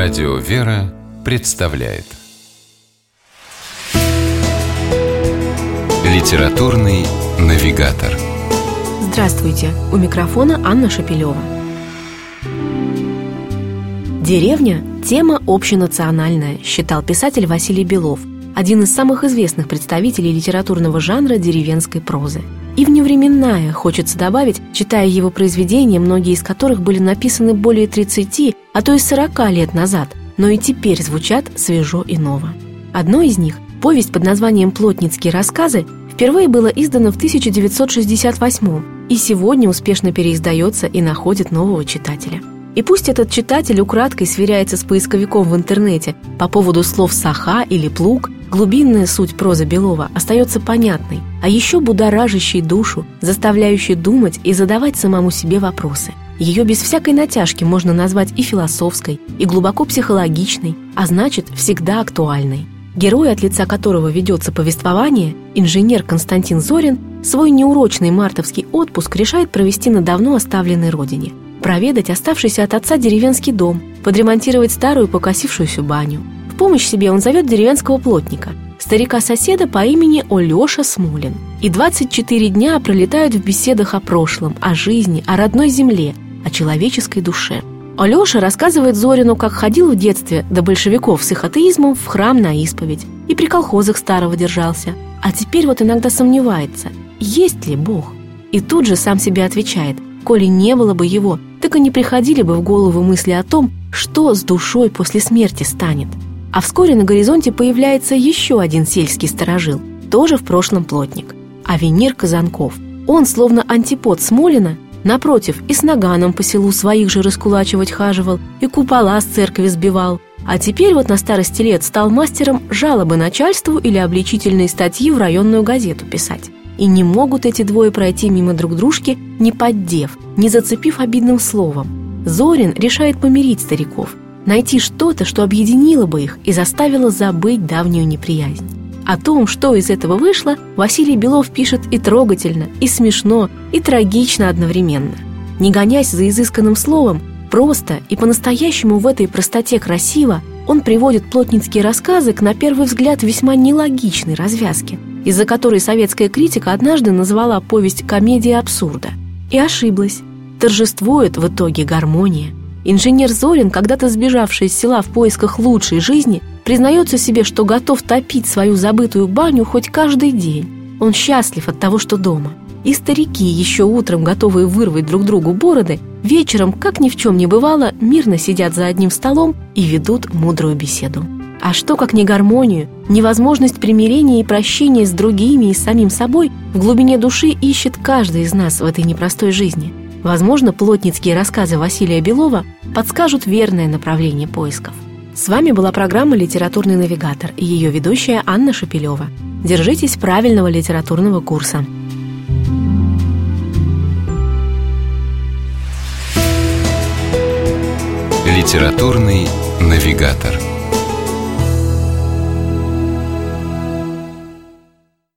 Радио «Вера» представляет Литературный навигатор Здравствуйте! У микрофона Анна Шапилева. Деревня – тема общенациональная, считал писатель Василий Белов, один из самых известных представителей литературного жанра деревенской прозы. И вневременная, хочется добавить, читая его произведения, многие из которых были написаны более 30, а то и 40 лет назад, но и теперь звучат свежо и ново. Одно из них, повесть под названием «Плотницкие рассказы», впервые было издано в 1968 и сегодня успешно переиздается и находит нового читателя. И пусть этот читатель украдкой сверяется с поисковиком в интернете по поводу слов «саха» или «плуг», глубинная суть прозы Белова остается понятной, а еще будоражащей душу, заставляющей думать и задавать самому себе вопросы. Ее без всякой натяжки можно назвать и философской, и глубоко психологичной, а значит, всегда актуальной. Герой, от лица которого ведется повествование, инженер Константин Зорин, свой неурочный мартовский отпуск решает провести на давно оставленной родине – проведать оставшийся от отца деревенский дом, подремонтировать старую покосившуюся баню. В помощь себе он зовет деревенского плотника, старика-соседа по имени Олеша Смолин. И 24 дня пролетают в беседах о прошлом, о жизни, о родной земле, о человеческой душе. Алеша рассказывает Зорину, как ходил в детстве до большевиков с их атеизмом в храм на исповедь и при колхозах старого держался. А теперь вот иногда сомневается, есть ли Бог. И тут же сам себе отвечает, коли не было бы его, так и не приходили бы в голову мысли о том, что с душой после смерти станет. А вскоре на горизонте появляется еще один сельский сторожил, тоже в прошлом плотник. Авенир Казанков. Он, словно антипод Смолина, напротив, и с наганом по селу своих же раскулачивать хаживал, и купола с церкви сбивал. А теперь вот на старости лет стал мастером жалобы начальству или обличительные статьи в районную газету писать. И не могут эти двое пройти мимо друг дружки, не поддев, не зацепив обидным словом. Зорин решает помирить стариков, найти что-то, что объединило бы их и заставило забыть давнюю неприязнь. О том, что из этого вышло, Василий Белов пишет и трогательно, и смешно, и трагично одновременно. Не гонясь за изысканным словом, просто и по-настоящему в этой простоте красиво, он приводит плотницкие рассказы к, на первый взгляд, весьма нелогичной развязке – из-за которой советская критика однажды назвала повесть «комедия абсурда». И ошиблась. Торжествует в итоге гармония. Инженер Зорин, когда-то сбежавший из села в поисках лучшей жизни, признается себе, что готов топить свою забытую баню хоть каждый день. Он счастлив от того, что дома. И старики, еще утром готовые вырвать друг другу бороды, вечером, как ни в чем не бывало, мирно сидят за одним столом и ведут мудрую беседу. А что, как не гармонию, невозможность примирения и прощения с другими и самим собой в глубине души ищет каждый из нас в этой непростой жизни? Возможно, плотницкие рассказы Василия Белова подскажут верное направление поисков. С вами была программа «Литературный навигатор» и ее ведущая Анна Шапилева. Держитесь правильного литературного курса. «Литературный навигатор»